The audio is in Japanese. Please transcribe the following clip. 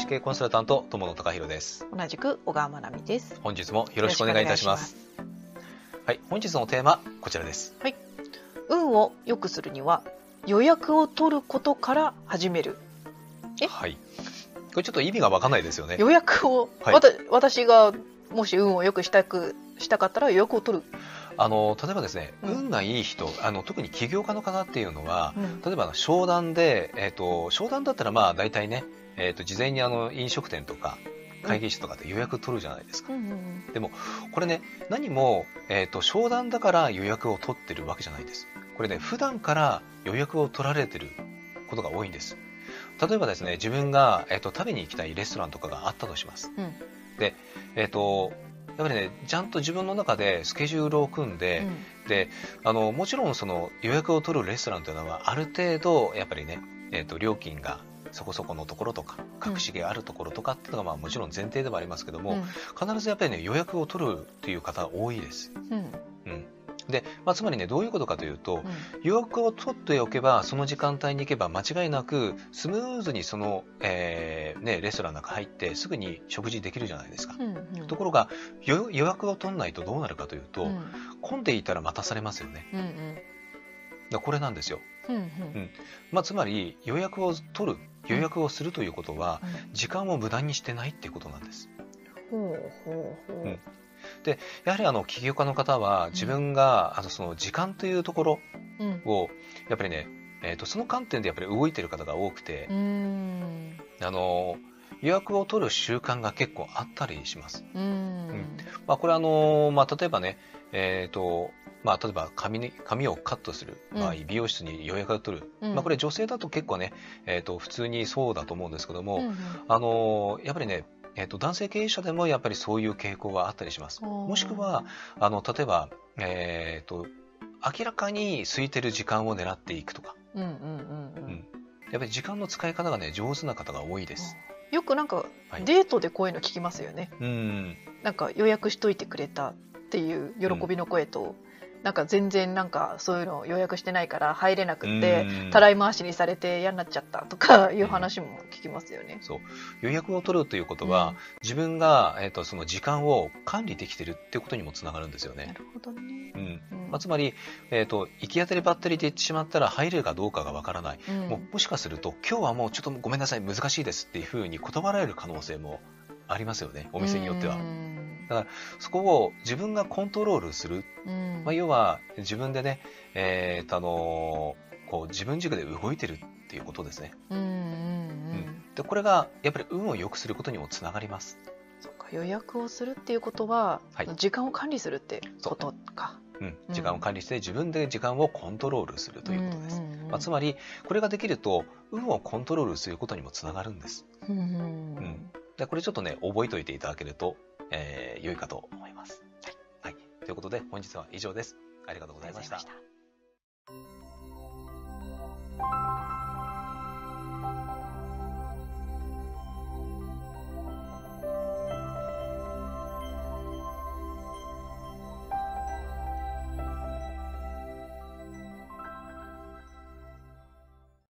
資系コンサルタント友野隆弘です。同じく小川真奈美です。本日もよろしくお願いいたします。はい本日のテーマこちらです。はい。運を良くするには予約を取ることから始める。え？はい。これちょっと意味がわかんないですよね。予約を、はい。わた私がもし運を良くしたくしたかったら予約を取る、あの例えばですね、うん。運がいい人あの特に起業家の方っていうのはうん。例えば商談で、えー、と商談だったらまあ大体ね、えー、と事前にあの飲食店とか会議室とかで予約取るじゃないですか、うんうんこれね何も、えー、と商談だから予約を取ってるわけじゃないです。これね普段から予約を取られてることが多いんです。例えばですね自分が、えー、と食べに行きたいレストランとかがあったとします。うん。えっ、とやっぱりねちゃんと自分の中でスケジュールを組んで、であのもちろんその予約を取るレストランというのはある程度やっぱりね、えー、と料金がそこそこのところとか隠し芸あるところとかっていうのがまあもちろん前提ではありますけども、うん。必ずやっぱりね予約を取るっていう方多いです。うん。うんでまあ、つまりねどういうことかというと、うん。予約を取っておけばその時間帯に行けば間違いなくスムーズにその、えーね、レストランの中入ってすぐに食事できるじゃないですか。うんうん。ところが予予約を取んないとどうなるかというと、うん。混んでいたら待たされますよね。うんだからこれなんですよ。うんうん。まあ、つまり予約を取る予約をするということは時間を無駄にしてないっていうことなんです。ほうほうほう。うんやはりあの起業家の方は自分が、あのその時間というところうん。をやっぱりね、えー、とその観点でやっぱり動いてる方が多くてう、ん。あの予約を取る習慣が結構あったりします。うん。まあ、これあの、まあ、例えばね、えーとまあ、例えば髪に髪をカットする。場合、うん美容室に予約を取る、うん。まあ、これ女性だと結構ね、えー、と普通にそうだと思うんですけども、うん。あのやっぱりね、えー、と男性経営者でもやっぱりそういう傾向があったりします。もしくはあの例えば、えー、と明らかに空いてる時間を狙っていくとか、うんうんうんううん。んやっぱり時間の使い方がね上手な方が多いです。よくなんかはい。デートでこういうの聞きますよね。うん。なんか予約しといてくれたっていう喜びの声と、なんか全然なんかそういうの予約してないから入れなくってうんたらい回しにされて嫌になっちゃったとかいう話も聞きますよね。そう予約を取るということは、自分が、えー、とその時間を管理できてるっていうことにもつながるんですよなね。るほどね。うんうんまあ、つまり、えー、と行き当たりばったりで行ってしまったら入れるかどうかがわからない、うんもうもしかすると今日はもうちょっとごめんなさい難しいですっていうふうに断られる可能性もありますよねお店によっては。うんそこを自分がコントロールする、うん。まあ、要は自分でね、えーとあのーこう自分軸で動いてるっていうことですね。うんうんううん。んでこれがやっぱり運を良くすることにもつながります。そっか予約をするっていうことは、はい。時間を管理するってことか。う。ん、うん。時間を管理して自分で時間をコントロールするということです。まあ、つまりこれができると運をコントロールすることにもつながるんです。うんうん。うん。でこれちょっとね覚えておいていただけると、えー良いかと思います。はい、ということで本日は以上です。ありがとうございました。ありがとうございました